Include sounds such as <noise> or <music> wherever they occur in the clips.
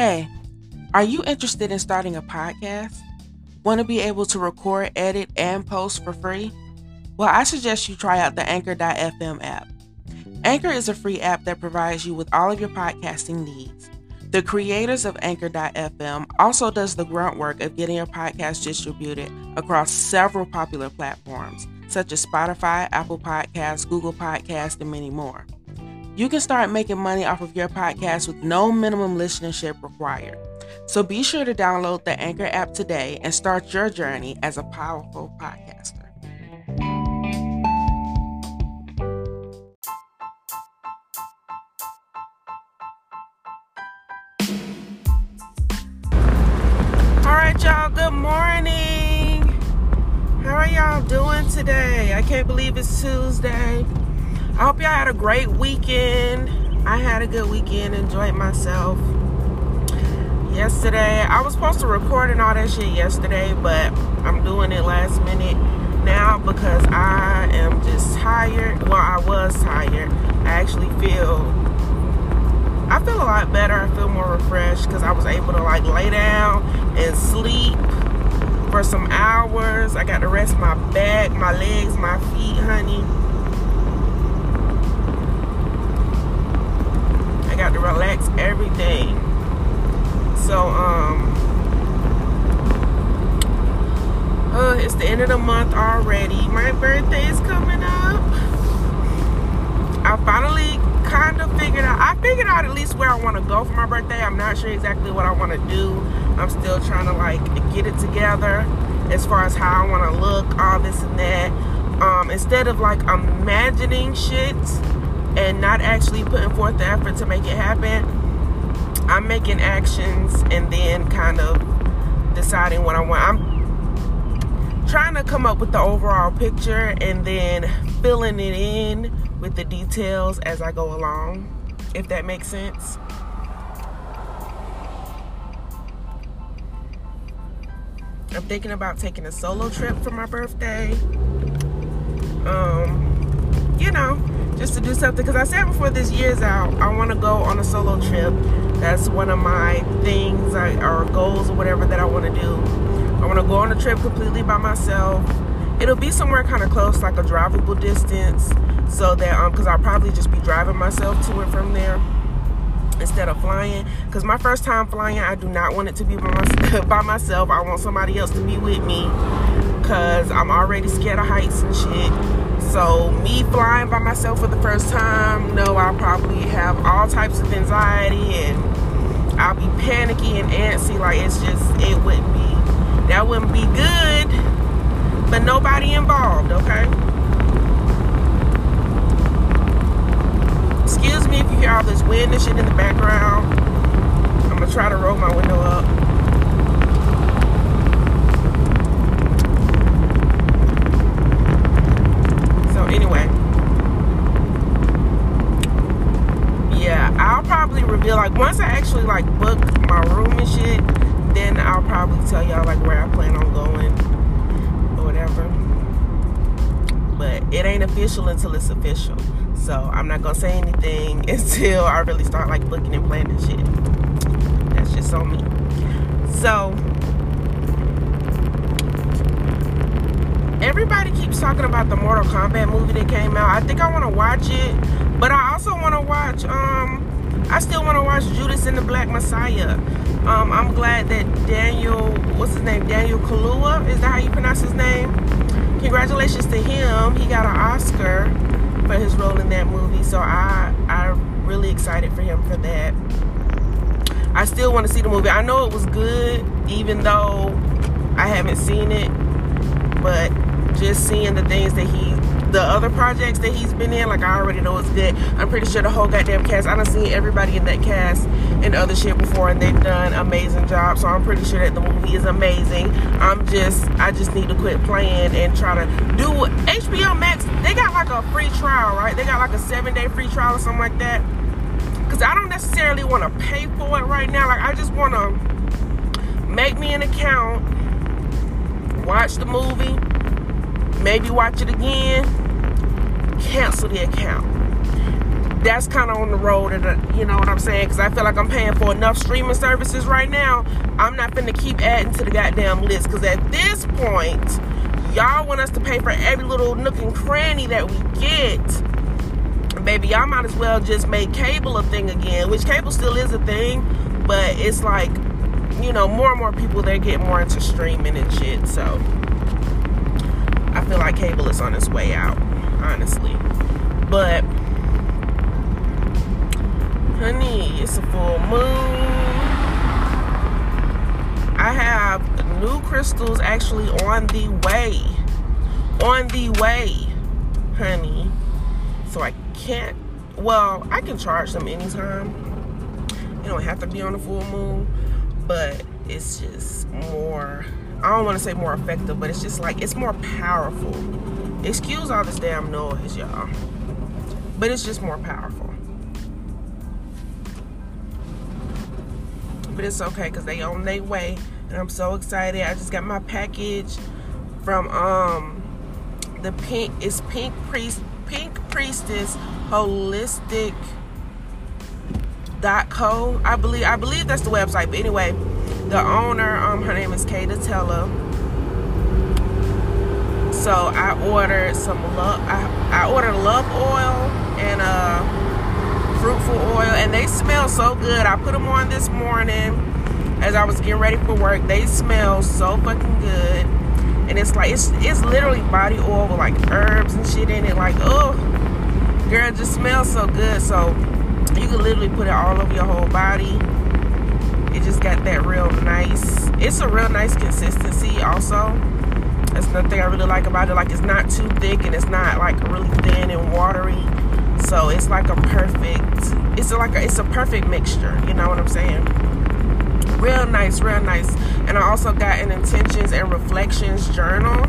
Hey, are you interested in starting a podcast? Want to be able to record, edit, and post for free? Well, I suggest you try out the Anchor.fm app. Anchor is a free app that provides you with all of your podcasting needs. The creators of Anchor.fm also does the grunt work of getting your podcast distributed across several popular platforms such as Spotify, Apple Podcasts, Google Podcasts, and many more. You can start making money off of your podcast with no minimum listenership required. So be sure to download the Anchor app today and start your journey as a powerful podcaster. All right, y'all, good morning. How are y'all doing today? I can't believe it's Tuesday. I hope y'all had a great weekend. I had a good weekend, enjoyed myself. Yesterday, I was supposed to record and all that shit yesterday, but I'm doing it last minute now because I am just tired. Well, I was tired. I actually feel I feel a lot better. I feel more refreshed because I was able to like lay down and sleep for some hours. I got to rest my back, my legs, my feet, honey. I got relax everything. So, um, uh, it's the end of the month already. My birthday is coming up. I finally kind of figured out I figured out at least where I want to go for my birthday. I'm not sure exactly what I want to do. I'm still trying to like get it together as far as how I want to look, all this and that. Um, instead of like imagining shit and not actually putting forth the effort to make it happen, I'm making actions and then kind of deciding what I want. I'm trying to come up with the overall picture and then filling it in with the details as I go along, if that makes sense. I'm thinking about taking a solo trip for my birthday. Um, you know, just to do something. Because I said before this year's out, I want to go on a solo trip. That's one of my things I, or goals or whatever that I want to do. I want to go on a trip completely by myself. It'll be somewhere kind of close, like a drivable distance so that um because i'll probably just be driving myself to and from there instead of flying because my first time flying i do not want it to be by, my, <laughs> by myself i want somebody else to be with me because i'm already scared of heights and shit so me flying by myself for the first time no i'll probably have all types of anxiety and i'll be panicky and antsy like it's just it wouldn't be that wouldn't be good but nobody involved okay Excuse me if you hear all this wind and shit in the background. I'm gonna try to roll my window up. So anyway. Yeah, I'll probably reveal like once I actually like book my room and shit, then I'll probably tell y'all like where I plan on going or whatever. But it ain't official until it's official. So I'm not gonna say anything <laughs> until I really start like booking and planning shit. That's just on me. So everybody keeps talking about the Mortal Kombat movie that came out. I think I want to watch it, but I also want to watch. Um, I still want to watch Judas and the Black Messiah. Um, I'm glad that Daniel, what's his name, Daniel Kaluuya, is that how you pronounce his name? Congratulations to him. He got an Oscar for his role in that movie. So I I'm really excited for him for that. I still want to see the movie. I know it was good, even though I haven't seen it. But just seeing the things that he, the other projects that he's been in, like I already know it's good. I'm pretty sure the whole goddamn cast. I done seen everybody in that cast and other shit before, and they've done amazing job. So I'm pretty sure that the movie is amazing. I'm just, I just need to quit playing and try to do HBO Max. They got like a free trial, right? They got like a seven day free trial or something like that. Cause I don't necessarily want to pay for it right now. Like I just want to make me an account, watch the movie, maybe watch it again, cancel the account. that's kind of on the road, and uh, you know what I'm saying? Because I feel like I'm paying for enough streaming services right now. I'm not finna keep adding to the goddamn list. Because at this point, y'all want us to pay for every little nook and cranny that we get. Baby, y'all might as well just make cable a thing again, which cable still is a thing, but it's like, you know, more and more people they get more into streaming and shit. So I feel like cable is on its way out, honestly. But honey, it's a full moon. I have new crystals actually on the way. On the way, honey. So I can't, well, I can charge them anytime. You don't have to be on a full moon, but it's just more, I don't want to say more effective, but it's just like, it's more powerful. Excuse all this damn noise, y'all. But it's just more powerful. but it's okay because they on their way and I'm so excited. I just got my package from um the pink it's pink priest pink priestess holistic dot co I believe I believe that's the website but anyway the owner um her name is Kata Teller so I ordered some love I, I ordered love oil and uh fruitful oil and they smell so good. I put them on this morning as I was getting ready for work. They smell so fucking good. And it's like, it's, it's literally body oil with like herbs and shit in it. Like, oh, girl, it just smells so good. So you can literally put it all over your whole body. Just got that real nice, it's a real nice consistency also. That's another thing I really like about it. Like, it's not too thick and it's not like really thin and watery so it's like a perfect, it's like a, it's a perfect mixture. You know what I'm saying? Real nice, real nice. And I also got an intentions and reflections journal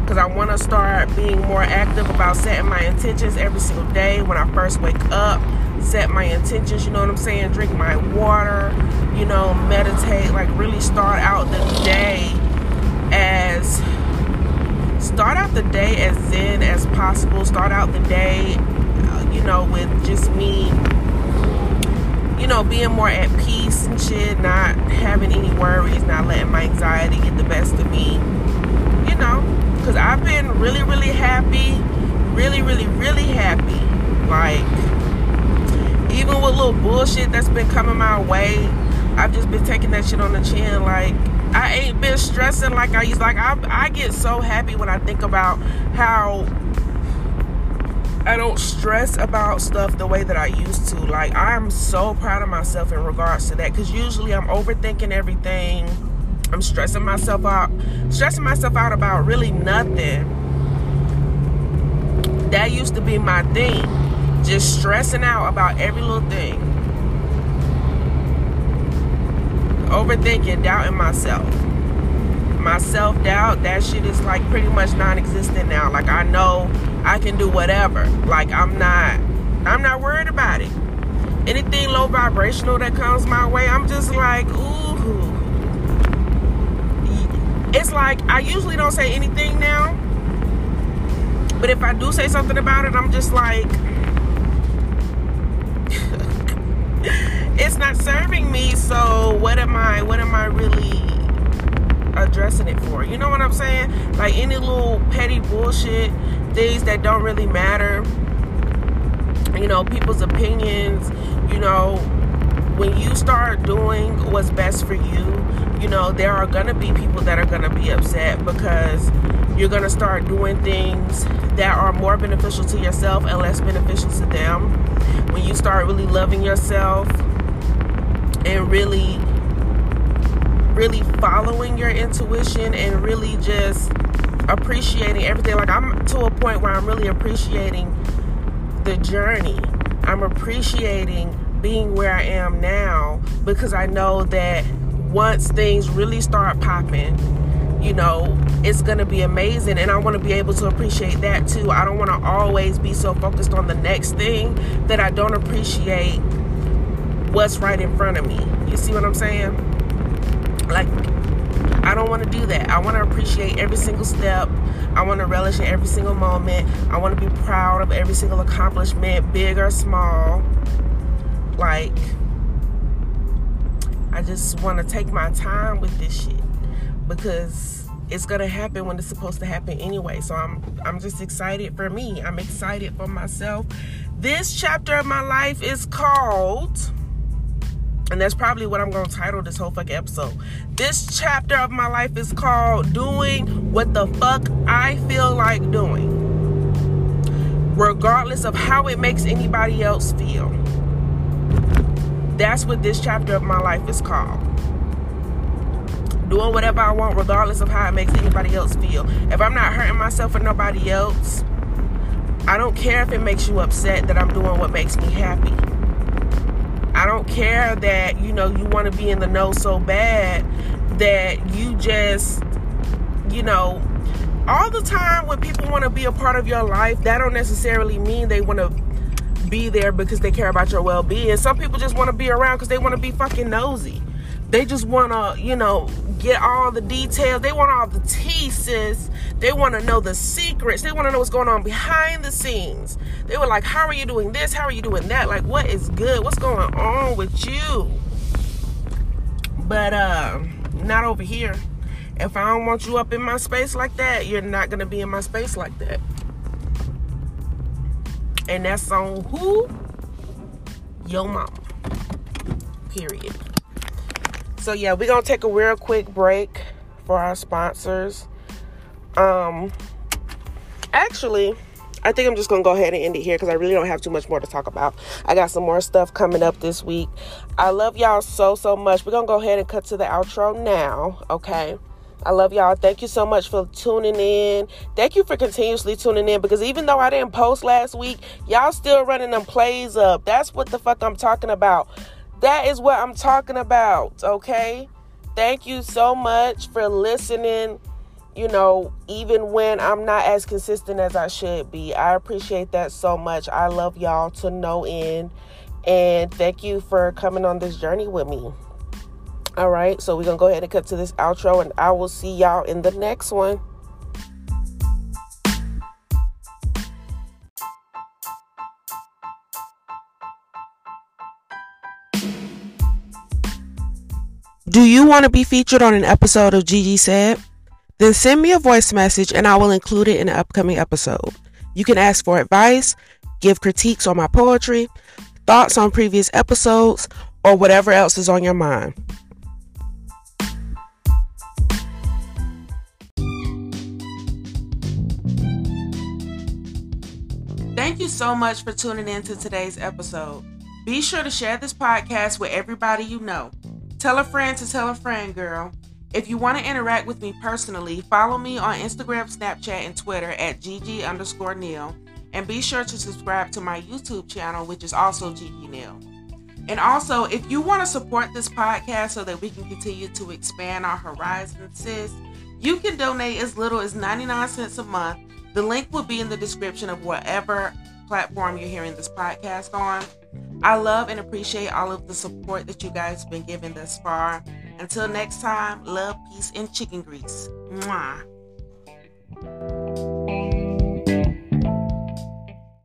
because I want to start being more active about setting my intentions every single day when I first wake up. Set my intentions, you know what I'm saying? Drink my water, you know, meditate, like really start out the day as start out the day as zen as possible. Start out the day uh, you know, with just me, you know, being more at peace and shit, not having any worries, not letting my anxiety get the best of me, you know, because I've been really, really happy, really, really, really happy. Like, even with little bullshit that's been coming my way, I've just been taking that shit on the chin. Like, I ain't been stressing like I used. Like, I, I get so happy when I think about how I don't stress about stuff the way that I used to. Like, I'm so proud of myself in regards to that because usually I'm overthinking everything. I'm stressing myself out, stressing myself out about really nothing. That used to be my thing. Just stressing out about every little thing. Overthinking, doubting myself. My self doubt, that shit is like pretty much non existent now. Like, I know I can do whatever. Like I'm not I'm not worried about it. Anything low vibrational that comes my way, I'm just like, ooh. It's like I usually don't say anything now. But if I do say something about it, I'm just like it's not serving me, so what am I what am I really addressing it for? You know what I'm saying? Like any little petty bullshit things that don't really matter you know people's opinions you know when you start doing what's best for you you know there are gonna be people that are gonna be upset because you're gonna start doing things that are more beneficial to yourself and less beneficial to them when you start really loving yourself and really really following your intuition and really just appreciating everything. Like I'm to a point where I'm really appreciating the journey. I'm appreciating being where I am now because I know that once things really start popping, you know, it's going to be amazing. And I want to be able to appreciate that too. I don't want to always be so focused on the next thing that I don't appreciate what's right in front of me. You see what I'm saying? Like, I don't want to do that. I want to appreciate every single step. I want to relish in every single moment. I want to be proud of every single accomplishment, big or small. Like, I just want to take my time with this shit because it's gonna happen when it's supposed to happen anyway. So I'm I'm just excited for me. I'm excited for myself. This chapter of my life is called and that's probably what I'm gonna title this whole fucking episode. This chapter of my life is called Doing What the Fuck I Feel Like Doing. Regardless of how it makes anybody else feel. That's what this chapter of my life is called. Doing whatever I want, regardless of how it makes anybody else feel. If I'm not hurting myself or nobody else, I don't care if it makes you upset that I'm doing what makes me happy. I don't care that, you know, you want to be in the know so bad that you just, you know, all the time when people want to be a part of your life, that don't necessarily mean they want to be there because they care about your well-being. Some people just want to be around because they want to be fucking nosy. They just want to, you know, get all the details. They want all the tea, sis. They want to know the secrets. They want to know what's going on behind the scenes. They were like, How are you doing this? How are you doing that? Like, what is good? What's going on with you? But, uh, not over here. If I don't want you up in my space like that, you're not going to be in my space like that. And that's on who? Your mama. Period. So yeah, we're gonna take a real quick break for our sponsors. Um actually, I think I'm just gonna go ahead and end it here because I really don't have too much more to talk about. I got some more stuff coming up this week. I love y'all so so much. We're gonna go ahead and cut to the outro now, okay? I love y'all. Thank you so much for tuning in. Thank you for continuously tuning in because even though I didn't post last week, y'all still running them plays up. That's what the fuck I'm talking about. That is what I'm talking about, okay? Thank you so much for listening. You know, even when I'm not as consistent as I should be, I appreciate that so much. I love y'all to no end. And thank you for coming on this journey with me. All right, so we're going to go ahead and cut to this outro, and I will see y'all in the next one. Do you want to be featured on an episode of Gigi Said? Then send me a voice message and I will include it in an upcoming episode. You can ask for advice, give critiques on my poetry, thoughts on previous episodes, or whatever else is on your mind. Thank you so much for tuning in to today's episode. Be sure to share this podcast with everybody you know. Tell a friend to tell a friend, girl. If you want to interact with me personally, follow me on Instagram, Snapchat, and Twitter at GG underscore Neil. And be sure to subscribe to my YouTube channel, which is also GG Neil. And also, if you want to support this podcast so that we can continue to expand our horizons, sis, you can donate as little as 99 cents a month. The link will be in the description of whatever platform you're hearing this podcast on. I love and appreciate all of the support that you guys have been giving thus far. Until next time, love, peace, and chicken grease. Mwah.